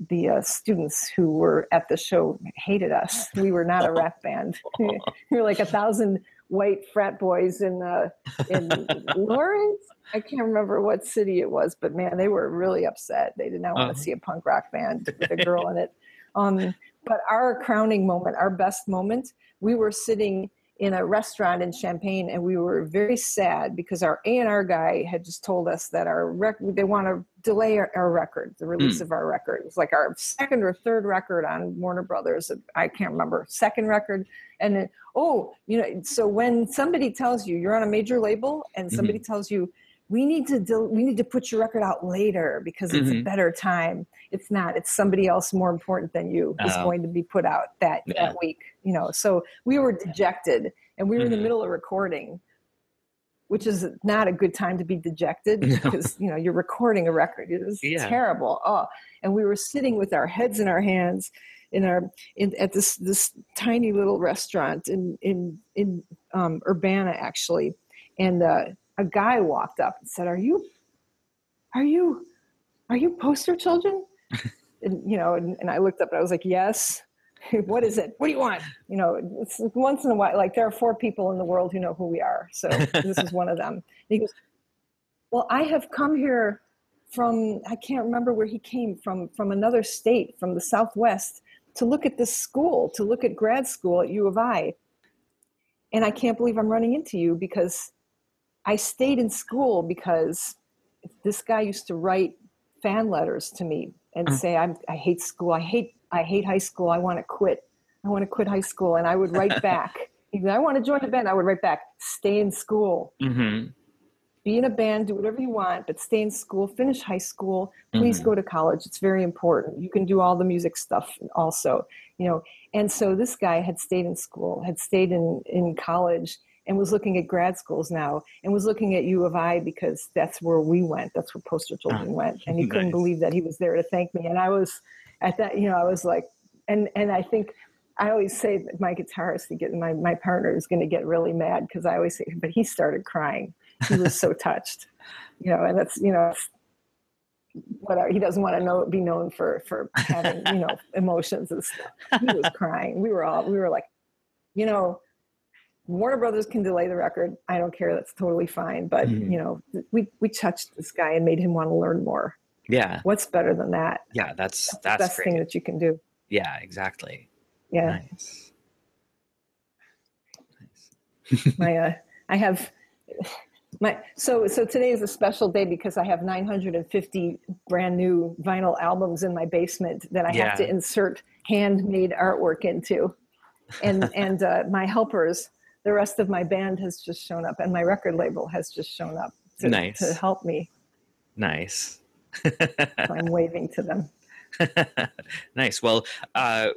the uh, students who were at the show hated us. We were not a rap band. we were like a thousand white frat boys in uh, in Lawrence. I can't remember what city it was, but man, they were really upset. They did not want uh-huh. to see a punk rock band with a girl in it. Um, but our crowning moment, our best moment, we were sitting in a restaurant in Champaign, and we were very sad because our A and R guy had just told us that our rec- they want to delay our, our record, the release mm. of our record. It was like our second or third record on Warner Brothers. I can't remember second record, and then, oh, you know, so when somebody tells you you're on a major label, and somebody mm-hmm. tells you we need to del- we need to put your record out later because it's mm-hmm. a better time it's not it's somebody else more important than you who's oh. going to be put out that yeah. that week you know so we were dejected and we were mm-hmm. in the mm-hmm. middle of recording which is not a good time to be dejected no. because you know you're recording a record it is yeah. terrible oh and we were sitting with our heads in our hands in our in, at this this tiny little restaurant in in in um, urbana actually and uh, a guy walked up and said, "Are you, are you, are you poster children?" and you know, and, and, I looked up and I was like, "Yes." what is it? What do you want? You know, it's once in a while. Like there are four people in the world who know who we are, so this is one of them. And he goes, "Well, I have come here from I can't remember where he came from from another state, from the Southwest." To look at this school, to look at grad school at U of I, and I can't believe I'm running into you because I stayed in school because this guy used to write fan letters to me and mm. say, I'm, I hate school. I hate, I hate high school. I want to quit. I want to quit high school. And I would write back. I want to join a band. I would write back, stay in school. Mm-hmm. Be in a band, do whatever you want, but stay in school, finish high school. Please mm-hmm. go to college. It's very important. You can do all the music stuff also, you know. And so this guy had stayed in school, had stayed in, in college, and was looking at grad schools now and was looking at U of I because that's where we went. That's where Poster Children ah, went. And he nice. couldn't believe that he was there to thank me. And I was at that, you know, I was like, and, and I think I always say that my guitarist, to get my, my partner is going to get really mad because I always say, but he started crying. He was so touched, you know, and that's, you know, whatever he doesn't want to know be known for for having you know emotions and stuff he was crying we were all we were like you know Warner Brothers can delay the record. I don't care. That's totally fine. But mm-hmm. you know, we we touched this guy and made him want to learn more. Yeah. What's better than that? Yeah, that's that's, that's the best great. thing that you can do. Yeah, exactly. Yeah. Nice. my uh, I have my so so today is a special day because I have 950 brand new vinyl albums in my basement that I yeah. have to insert handmade artwork into, and and uh, my helpers, the rest of my band has just shown up, and my record label has just shown up to, nice. to help me. Nice. so I'm waving to them. nice. Well, uh,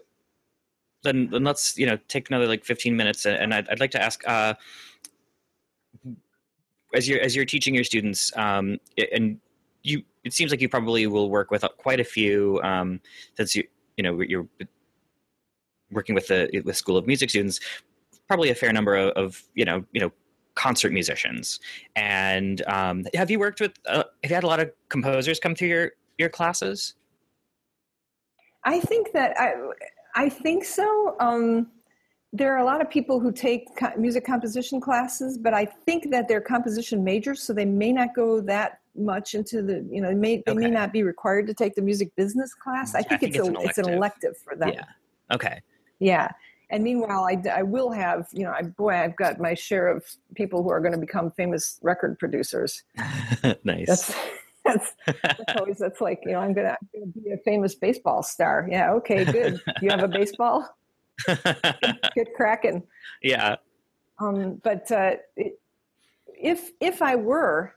then, then let's you know take another like 15 minutes, and I'd, I'd like to ask. Uh, as you're as you're teaching your students, um, and you, it seems like you probably will work with quite a few um, since you you know you're working with the with School of Music students. Probably a fair number of, of you know you know concert musicians. And um, have you worked with? Uh, have you had a lot of composers come through your your classes? I think that I I think so. Um, there are a lot of people who take music composition classes, but I think that they're composition majors, so they may not go that much into the you know they may they okay. may not be required to take the music business class. I think, I think it's, it's, a, an it's an elective for them. Yeah. Okay. Yeah. And meanwhile, I, I will have, you know, I, boy, I've got my share of people who are going to become famous record producers. nice. That's, that's, that's always, that's like, you know, I'm going to be a famous baseball star. Yeah. Okay, good. You have a baseball? get, cracking. Yeah. Um, but uh, it, if, if I were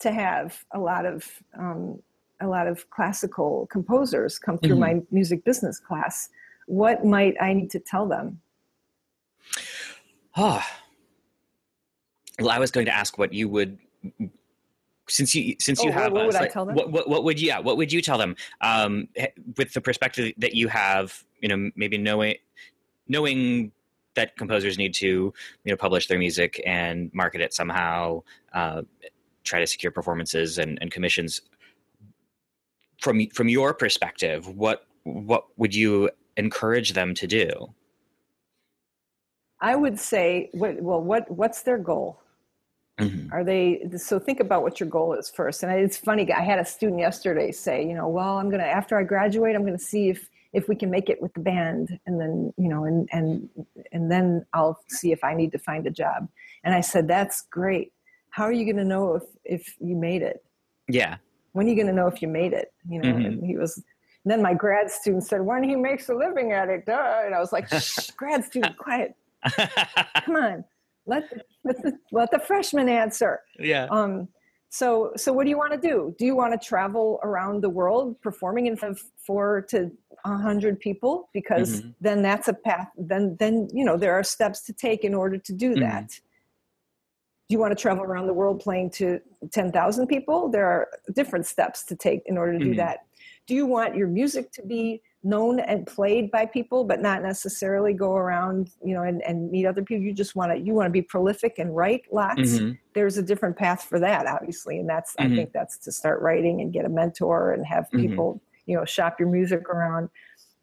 to have a lot of, um, a lot of classical composers come through mm-hmm. my music business class, what might I need to tell them? Oh. Well, I was going to ask what you would since you since you oh, have what, would like, what, what, what would you yeah what would you tell them um, with the perspective that you have you know maybe knowing knowing that composers need to you know publish their music and market it somehow uh, try to secure performances and, and commissions from from your perspective what what would you encourage them to do? I would say, well, what what's their goal? Mm-hmm. Are they so? Think about what your goal is first. And it's funny. I had a student yesterday say, you know, well, I'm gonna after I graduate, I'm gonna see if if we can make it with the band, and then you know, and and and then I'll see if I need to find a job. And I said, that's great. How are you gonna know if if you made it? Yeah. When are you gonna know if you made it? You know, mm-hmm. and he was and then my grad student said, when he makes a living at it, duh. And I was like, grad student, quiet. Come on. Let the, let the, let the freshman answer. Yeah. Um, so, so what do you want to do? Do you want to travel around the world performing in front of four to a hundred people? Because mm-hmm. then that's a path. Then, then you know there are steps to take in order to do mm-hmm. that. Do you want to travel around the world playing to ten thousand people? There are different steps to take in order to do mm-hmm. that do you want your music to be known and played by people but not necessarily go around you know and, and meet other people you just want to you want to be prolific and write lots mm-hmm. there's a different path for that obviously and that's mm-hmm. i think that's to start writing and get a mentor and have mm-hmm. people mm-hmm. you know shop your music around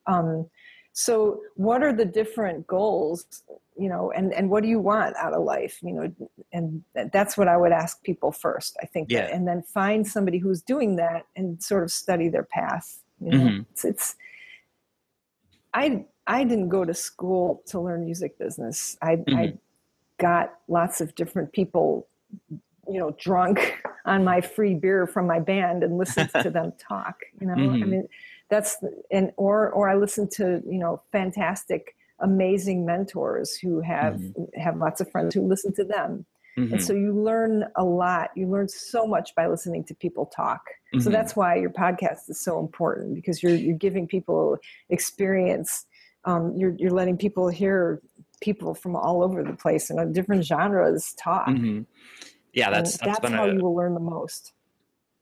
um, so what are the different goals you know and and what do you want out of life you know and that's what i would ask people first i think yeah. And then find somebody who's doing that and sort of study their path you know mm-hmm. it's, it's i i didn't go to school to learn music business i mm-hmm. i got lots of different people you know drunk on my free beer from my band and listened to them talk you know mm-hmm. i mean that's and or or i listened to you know fantastic amazing mentors who have mm-hmm. have lots of friends who listen to them mm-hmm. and so you learn a lot you learn so much by listening to people talk mm-hmm. so that's why your podcast is so important because you're you're giving people experience um, you're you're letting people hear people from all over the place and different genres talk mm-hmm. yeah that's that's, that's how a, you will learn the most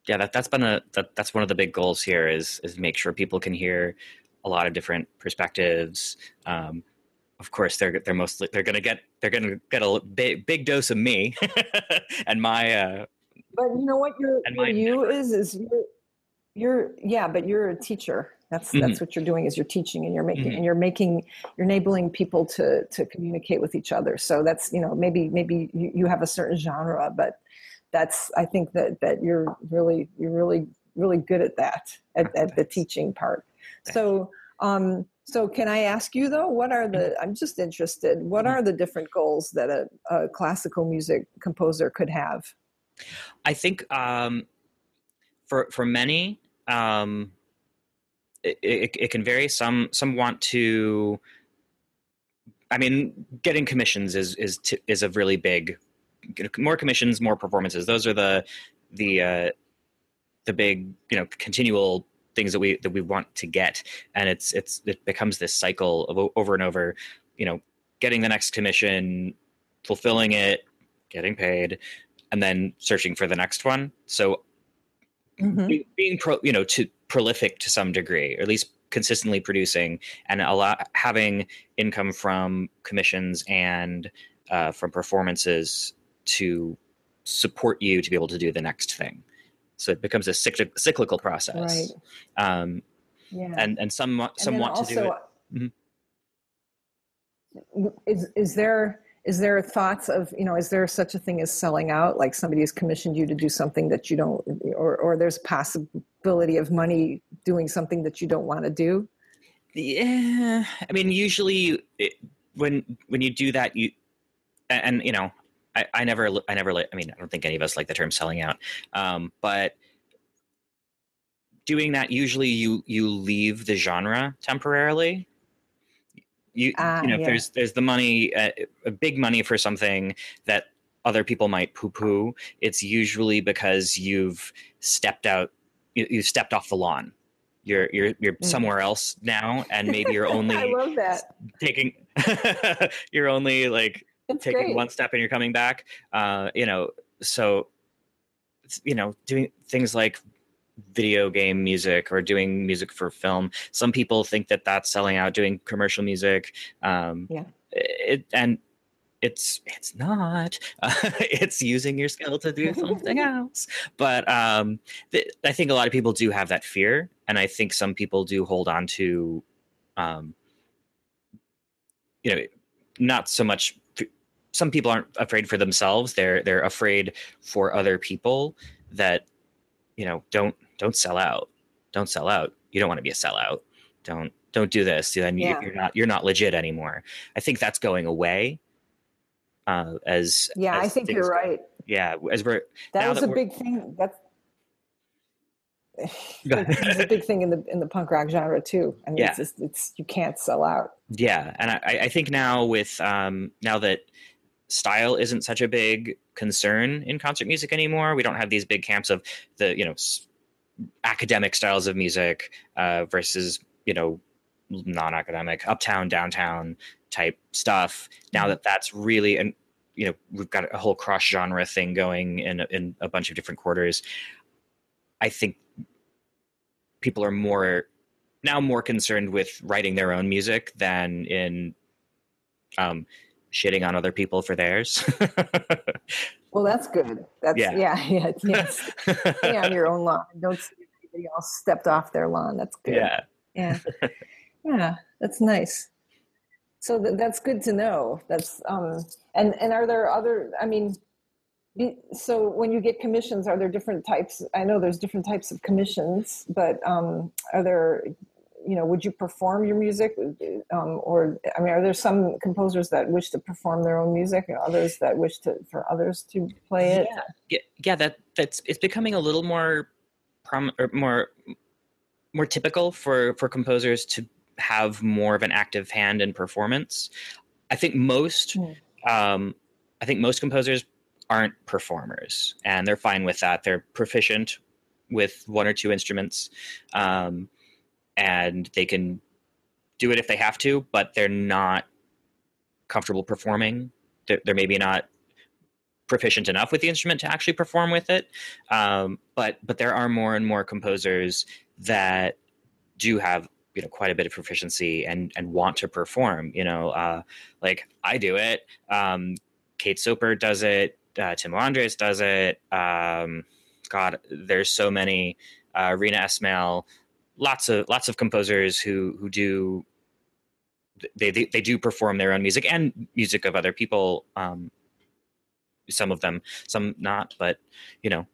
yeah that, that's been a that, that's one of the big goals here is is make sure people can hear a lot of different perspectives. Um, of course, they're they're mostly they're gonna get they're gonna get a big big dose of me and my. Uh, but you know what your, your you is is you're, you're yeah, but you're a teacher. That's mm-hmm. that's what you're doing is you're teaching and you're making mm-hmm. and you're making you're enabling people to to communicate with each other. So that's you know maybe maybe you, you have a certain genre, but that's I think that that you're really you're really really good at that at, at the teaching part. So, um, So, can I ask you though, what are the? I'm just interested. What are the different goals that a, a classical music composer could have? I think um, for for many, um, it, it, it, can vary. Some some want to. I mean, getting commissions is is t- is a really big. More commissions, more performances. Those are the the uh, the big you know continual things that we that we want to get. And it's it's it becomes this cycle of over and over you know getting the next commission fulfilling it getting paid and then searching for the next one. So mm-hmm. being, being pro you know to prolific to some degree or at least consistently producing and a lot having income from commissions and uh, from performances to support you to be able to do the next thing so it becomes a cyclical process. Right. Um, yeah. And and some some want also, to do it. Mm-hmm. Is is there is there thoughts of you know is there such a thing as selling out like somebody has commissioned you to do something that you don't or or there's possibility of money doing something that you don't want to do yeah i mean usually it, when when you do that you and you know I, I never, I never, I mean, I don't think any of us like the term selling out, um, but doing that usually you you leave the genre temporarily. You, you know, yeah. there's there's the money, uh, big money for something that other people might poo poo. It's usually because you've stepped out, you, you stepped off the lawn you're you're you're mm. somewhere else now and maybe you're only I love that. taking you're only like it's taking great. one step and you're coming back. Uh, you know, so you know, doing things like video game music or doing music for film. Some people think that that's selling out. Doing commercial music, um, yeah, it, and it's it's not. Uh, it's using your skill to do something else. But um, th- I think a lot of people do have that fear, and I think some people do hold on to, um, you know, not so much some people aren't afraid for themselves they're they're afraid for other people that you know don't don't sell out don't sell out you don't want to be a sellout don't don't do this then yeah. you're not you're not legit anymore i think that's going away uh as yeah as i think you're right yeah as we're that was that a big thing that's it's a big thing in the in the punk rock genre too. I mean, yeah. it's just it's you can't sell out. Yeah, and I, I think now with um, now that style isn't such a big concern in concert music anymore. We don't have these big camps of the you know academic styles of music uh, versus you know non-academic uptown downtown type stuff. Now mm-hmm. that that's really and you know we've got a whole cross genre thing going in in a bunch of different quarters. I think people are more now more concerned with writing their own music than in um, shitting on other people for theirs. well, that's good. That's yeah, yeah, yeah. Yes. Stay on your own lawn. Don't see anybody else stepped off their lawn. That's good. Yeah. Yeah. yeah. That's nice. So th- that's good to know. That's um and and are there other? I mean, so when you get commissions, are there different types? I know there's different types of commissions, but um, are there you know, would you perform your music? Um, or, I mean, are there some composers that wish to perform their own music and others that wish to, for others to play it? Yeah, yeah, that, that's, it's becoming a little more, prom, or more, more typical for, for composers to have more of an active hand in performance. I think most, mm. um, I think most composers aren't performers and they're fine with that. They're proficient with one or two instruments. Um, and they can do it if they have to, but they're not comfortable performing. They're, they're maybe not proficient enough with the instrument to actually perform with it. Um, but but there are more and more composers that do have you know quite a bit of proficiency and and want to perform. You know, uh, like I do it. Um, Kate Soper does it. Uh, Timo Andres does it. Um, God, there's so many. Uh, Reena Esmail lots of lots of composers who who do they, they, they do perform their own music and music of other people um some of them some not but you know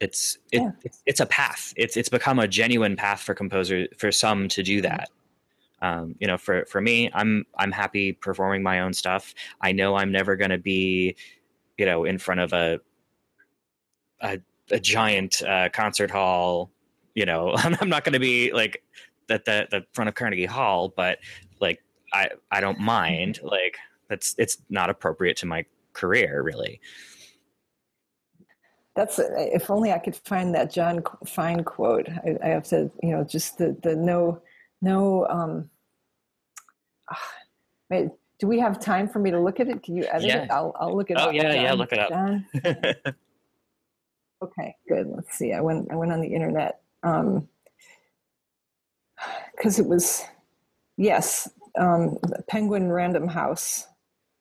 it's it, yeah. it's, it's a path. It's it's become a genuine path for composers for some to do that. Um, you know for for me i'm i'm happy performing my own stuff. I know i'm never going to be you know in front of a a, a giant uh, concert hall you know i'm not going to be like at the, the front of carnegie hall but like i i don't mind like that's it's not appropriate to my career really that's if only I could find that Jon Fine quote. I, I have to, you know, just the the no no. Um, uh, do we have time for me to look at it? Can you edit yeah. it? I'll I'll look it oh, up. Oh yeah, Jon, yeah, look it up. Okay, good. Let's see. I went I went on the internet um because it was yes um, Penguin Random House.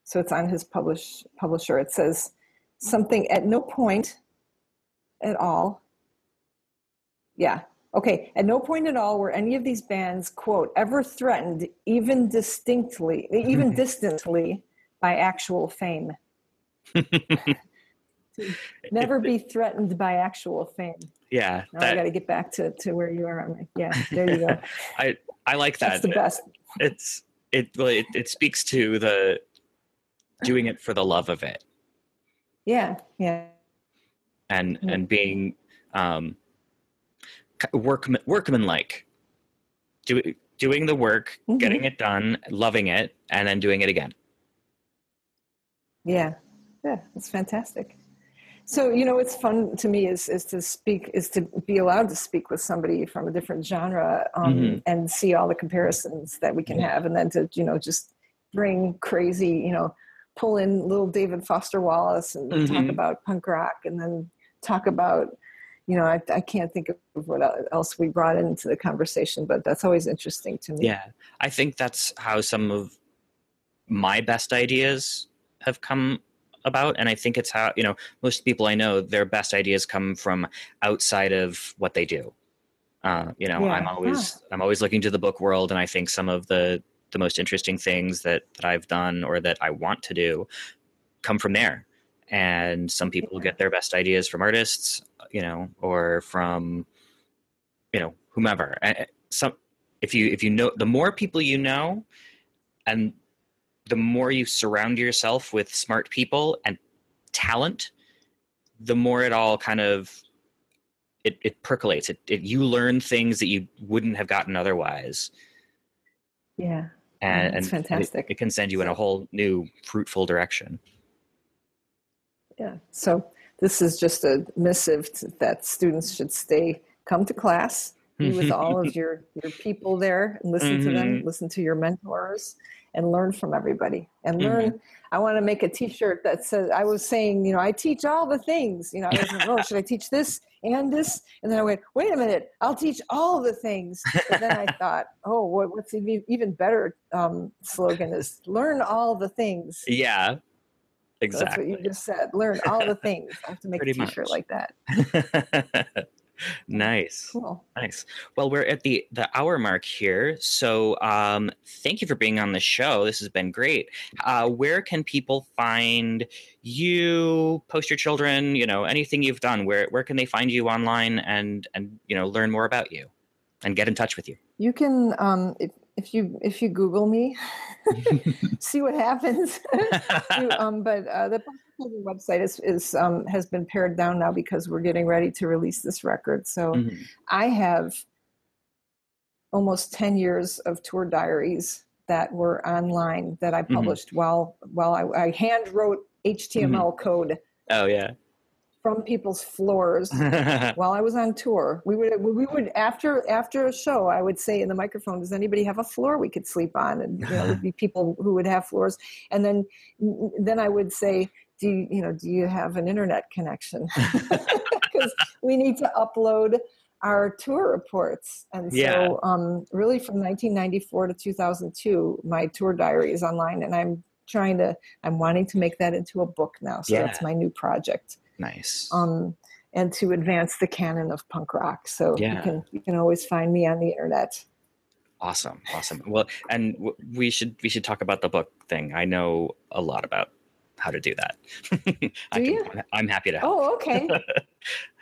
So it's on his publish publisher. It says something at no point at all. Yeah. Okay. At no point at all were any of these bands, quote, ever threatened, even distinctly, even distantly, by actual fame. Never be threatened by actual fame. Yeah. Now that, I got to get back to, to where you are. On yeah. There you go. I, I like that. That's the best. It's, it, it, it speaks to the doing it for the love of it. Yeah. Yeah and mm-hmm. and being um, workman workman like, do, doing the work, mm-hmm. getting it done, loving it, and then doing it again. Yeah, yeah, it's fantastic. So you know, what's fun to me is is to speak is to be allowed to speak with somebody from a different genre um, mm-hmm. and see all the comparisons that we can have, and then to you know just bring crazy you know pull in little David Foster Wallace and mm-hmm. talk about punk rock, and then talk about you know I, I can't think of what else we brought into the conversation but that's always interesting to me yeah i think that's how some of my best ideas have come about and i think it's how you know most people i know their best ideas come from outside of what they do uh, you know yeah. i'm always yeah. i'm always looking to the book world and i think some of the the most interesting things that that i've done or that i want to do come from there and some people get their best ideas from artists you know or from you know whomever and some if you if you know the more people you know and the more you surround yourself with smart people and talent the more it all kind of it, it percolates. It, it you learn things that you wouldn't have gotten otherwise. Yeah. And, and fantastic. it, it can send you in a whole new fruitful direction. Yeah. So this is just a missive that students should stay, come to class, be with all of your, your people there and listen mm-hmm. to them, mm-hmm. listen to your mentors and learn from everybody and learn. Mm-hmm. I want to make a t-shirt that says, I was saying, you know, I teach all the things, you know, I was like, oh, should I teach this and this? And then I went, wait a minute, I'll teach all the things. But then I thought, oh, what, what's the even better um, slogan is learn all the things. Yeah. Exactly. That's what you just said. Learn all the things. I have to make Pretty a t-shirt much. like that. nice. Cool. Nice. Well, we're at the the hour mark here. So um thank you for being on the show. This has been great. Uh where can people find you, Poster Children, you know, anything you've done? Where where can they find you online and and you know learn more about you and get in touch with you? You can um if if you if you Google me, see what happens. you, um, but uh, the website is is um, has been pared down now because we're getting ready to release this record. So mm-hmm. I have almost ten years of tour diaries that were online that I mm-hmm. published mm-hmm. while while I, I hand wrote HTML mm-hmm. code. Oh yeah from people's floors while I was on tour. We would we would after after a show, I would say in the microphone, "Does anybody have a floor we could sleep on?" And you know, there'd be people who would have floors, and then then I would say, "Do you you know do you have an internet connection?" Because we need to upload our tour reports. And so, yeah. um, really, from 1994 to 2002, my tour diary is online, and I'm trying to i'm wanting to make that into a book now so yeah. that's my new project Nice. Um, and to advance the canon of punk rock. So yeah. you can you can always find me on the internet. Awesome, awesome. Well, and w- we should we should talk about the book thing. I know a lot about how to do that. do can, you? I'm happy to help. Oh, okay.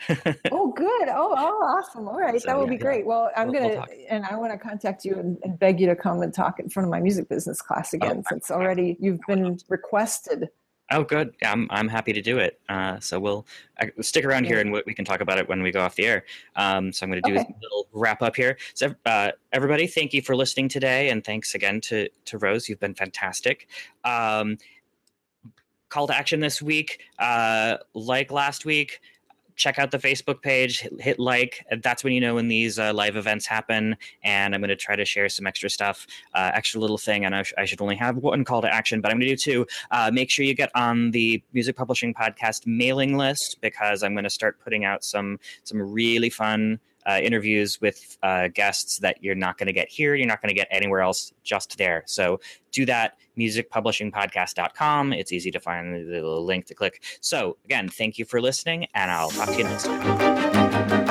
oh, good. Oh, oh, awesome. All right, so, that would yeah, be great. Yeah. Well, I'm we'll, gonna we'll and I want to contact you and, and, beg you to come and talk in front of my music business class oh, again, oh, since already you've been requested. Oh, good. I'm I'm happy to do it. Uh, so we'll uh, stick around here and we can talk about it when we go off the air. Um, so I'm going to do okay. a little wrap up here. So uh, everybody, thank you for listening today, and thanks again to to Rose. You've been fantastic. Um, call to action this week, uh, like last week check out the Facebook page, hit, hit like. That's when you know when these uh, live events happen. And I'm going to try to share some extra stuff, uh, extra little thing. I know I should only have one call to action, but I'm going to do two. Uh, make sure you get on the Music Publishing Podcast mailing list because I'm going to start putting out some some really fun uh, interviews with uh, guests that you're not going to get here. You're not going to get anywhere else, just there. So do that, musicpublishingpodcast.com. It's easy to find the link to click. So, again, thank you for listening, and I'll talk to you next time.